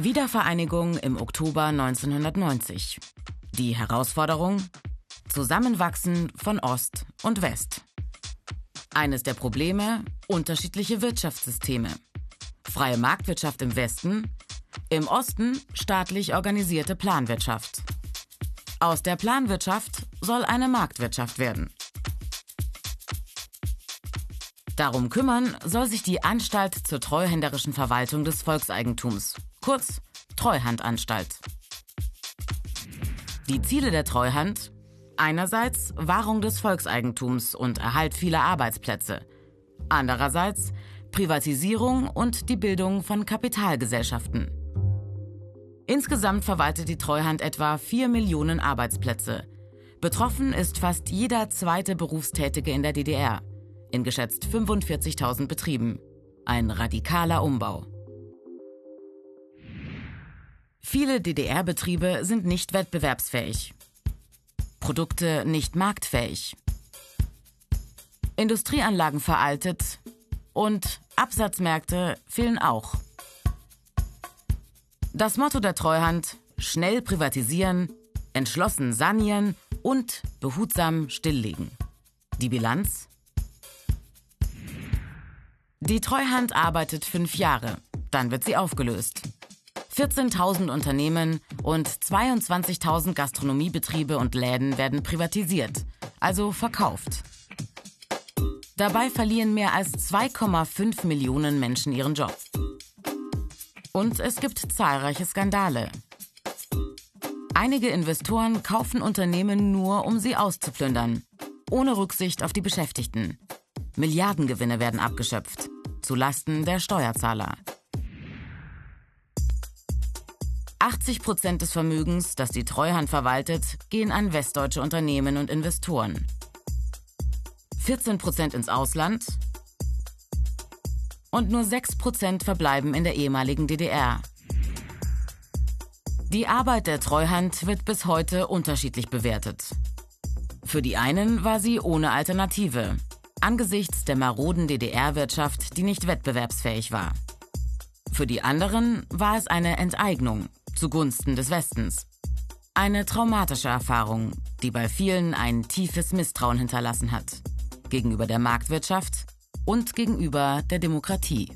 Wiedervereinigung im Oktober 1990. Die Herausforderung? Zusammenwachsen von Ost und West. Eines der Probleme? Unterschiedliche Wirtschaftssysteme. Freie Marktwirtschaft im Westen, im Osten staatlich organisierte Planwirtschaft. Aus der Planwirtschaft soll eine Marktwirtschaft werden. Darum kümmern soll sich die Anstalt zur treuhänderischen Verwaltung des Volkseigentums, kurz Treuhandanstalt. Die Ziele der Treuhand? Einerseits Wahrung des Volkseigentums und Erhalt vieler Arbeitsplätze. Andererseits Privatisierung und die Bildung von Kapitalgesellschaften. Insgesamt verwaltet die Treuhand etwa 4 Millionen Arbeitsplätze. Betroffen ist fast jeder zweite Berufstätige in der DDR in geschätzt 45.000 Betrieben. Ein radikaler Umbau. Viele DDR-Betriebe sind nicht wettbewerbsfähig. Produkte nicht marktfähig. Industrieanlagen veraltet und Absatzmärkte fehlen auch. Das Motto der Treuhand schnell privatisieren, entschlossen sanieren und behutsam stilllegen. Die Bilanz? Die Treuhand arbeitet fünf Jahre, dann wird sie aufgelöst. 14.000 Unternehmen und 22.000 Gastronomiebetriebe und Läden werden privatisiert, also verkauft. Dabei verlieren mehr als 2,5 Millionen Menschen ihren Job. Und es gibt zahlreiche Skandale. Einige Investoren kaufen Unternehmen nur, um sie auszuplündern, ohne Rücksicht auf die Beschäftigten. Milliardengewinne werden abgeschöpft, zu Lasten der Steuerzahler. 80 Prozent des Vermögens, das die Treuhand verwaltet, gehen an westdeutsche Unternehmen und Investoren. 14 Prozent ins Ausland und nur 6 Prozent verbleiben in der ehemaligen DDR. Die Arbeit der Treuhand wird bis heute unterschiedlich bewertet. Für die einen war sie ohne Alternative angesichts der maroden DDR-Wirtschaft, die nicht wettbewerbsfähig war. Für die anderen war es eine Enteignung zugunsten des Westens. Eine traumatische Erfahrung, die bei vielen ein tiefes Misstrauen hinterlassen hat. Gegenüber der Marktwirtschaft und gegenüber der Demokratie.